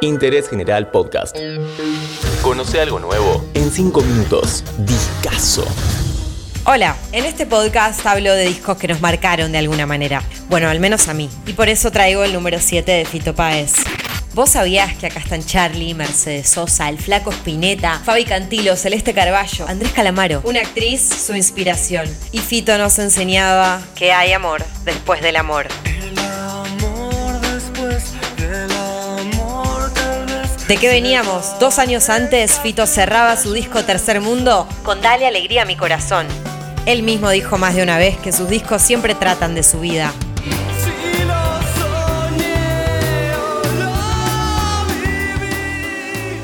Interés General Podcast. Conoce algo nuevo en 5 minutos. Discaso. Hola, en este podcast hablo de discos que nos marcaron de alguna manera. Bueno, al menos a mí. Y por eso traigo el número 7 de Fito Páez. ¿Vos sabías que acá están Charlie, Mercedes Sosa, el Flaco Spinetta, Fabi Cantilo, Celeste Carballo, Andrés Calamaro? Una actriz, su inspiración. Y Fito nos enseñaba que hay amor después del amor. ¿De qué veníamos? Dos años antes, Fito cerraba su disco Tercer Mundo con Dale Alegría a mi corazón. Él mismo dijo más de una vez que sus discos siempre tratan de su vida.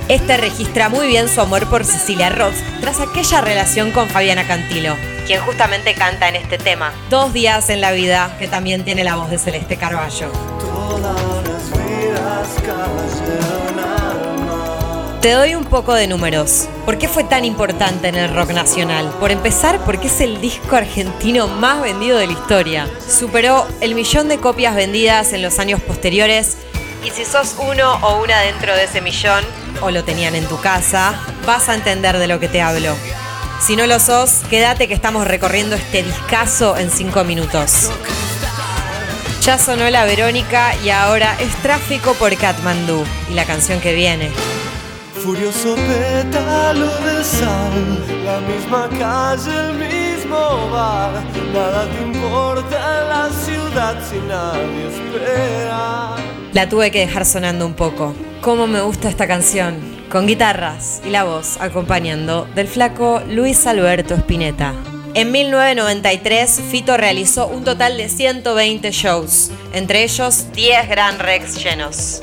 Este registra muy bien su amor por Cecilia Roth tras aquella relación con Fabiana Cantilo, quien justamente canta en este tema, Dos días en la vida, que también tiene la voz de Celeste Carballo. Te doy un poco de números. ¿Por qué fue tan importante en el rock nacional? Por empezar, porque es el disco argentino más vendido de la historia. Superó el millón de copias vendidas en los años posteriores y si sos uno o una dentro de ese millón, o lo tenían en tu casa, vas a entender de lo que te hablo. Si no lo sos, quédate que estamos recorriendo este discazo en 5 minutos. Ya sonó la Verónica y ahora es tráfico por Katmandú y la canción que viene. Furioso pétalo de sal, la misma calle, el mismo bar. Nada te importa en la ciudad si nadie espera. La tuve que dejar sonando un poco. Cómo me gusta esta canción, con guitarras y la voz acompañando del flaco Luis Alberto Spinetta. En 1993, Fito realizó un total de 120 shows, entre ellos 10 Gran Rex llenos.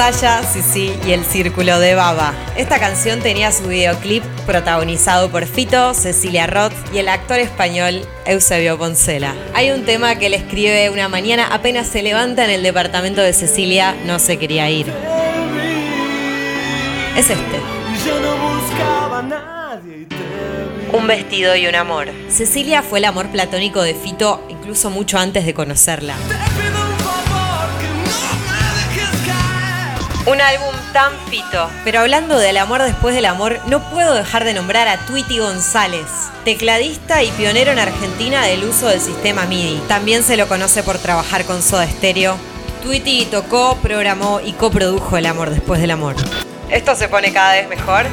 Saya, Sisi y el Círculo de Baba. Esta canción tenía su videoclip protagonizado por Fito, Cecilia Roth y el actor español Eusebio Poncela. Hay un tema que le escribe una mañana apenas se levanta en el departamento de Cecilia, no se quería ir. Es este. Un vestido y un amor. Cecilia fue el amor platónico de Fito incluso mucho antes de conocerla. Un álbum tan fito. Pero hablando del amor después del amor, no puedo dejar de nombrar a Tweety González, tecladista y pionero en Argentina del uso del sistema MIDI. También se lo conoce por trabajar con Soda Stereo. Tweety tocó, programó y coprodujo El amor después del amor. ¿Esto se pone cada vez mejor?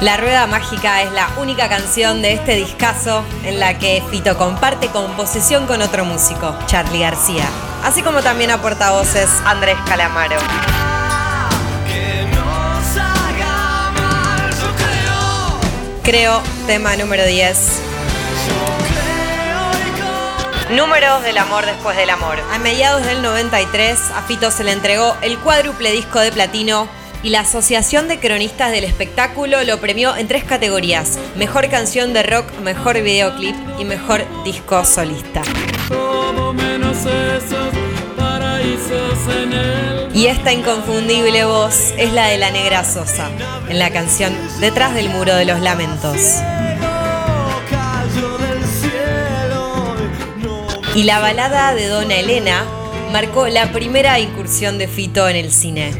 La Rueda Mágica es la única canción de este discazo en la que Fito comparte composición con otro músico, Charlie García, así como también aporta voces Andrés Calamaro. Creo, tema número 10. Números del amor después del amor. A mediados del 93, a Fito se le entregó el cuádruple disco de platino y la Asociación de Cronistas del Espectáculo lo premió en tres categorías, Mejor Canción de Rock, Mejor Videoclip y Mejor Disco Solista. Y esta inconfundible voz es la de la Negra Sosa, en la canción Detrás del Muro de los Lamentos. Y la balada de Dona Elena marcó la primera incursión de Fito en el cine.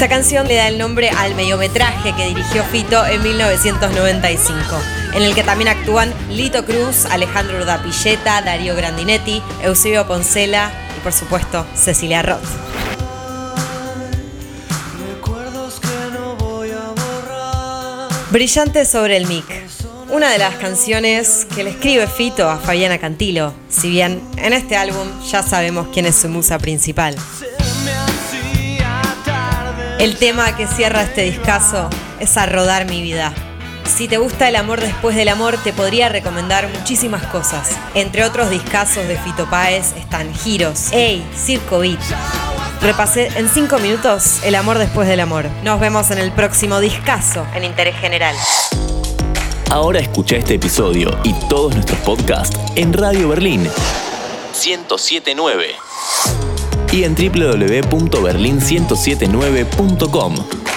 Esta canción le da el nombre al mediometraje que dirigió Fito en 1995, en el que también actúan Lito Cruz, Alejandro Urdapilleta, Darío Grandinetti, Eusebio Poncela y por supuesto Cecilia Roth. Brillante sobre el mic. Una de las canciones que le escribe Fito a Fabiana Cantilo, si bien en este álbum ya sabemos quién es su musa principal. El tema que cierra este discazo es A Rodar mi vida. Si te gusta el amor después del amor, te podría recomendar muchísimas cosas. Entre otros discazos de Fito Páez están Giros, Ey, Circo Beat. Repasé en 5 minutos el amor después del amor. Nos vemos en el próximo discazo en Interés General. Ahora escucha este episodio y todos nuestros podcasts en Radio Berlín 1079 y en www.berlin1079.com.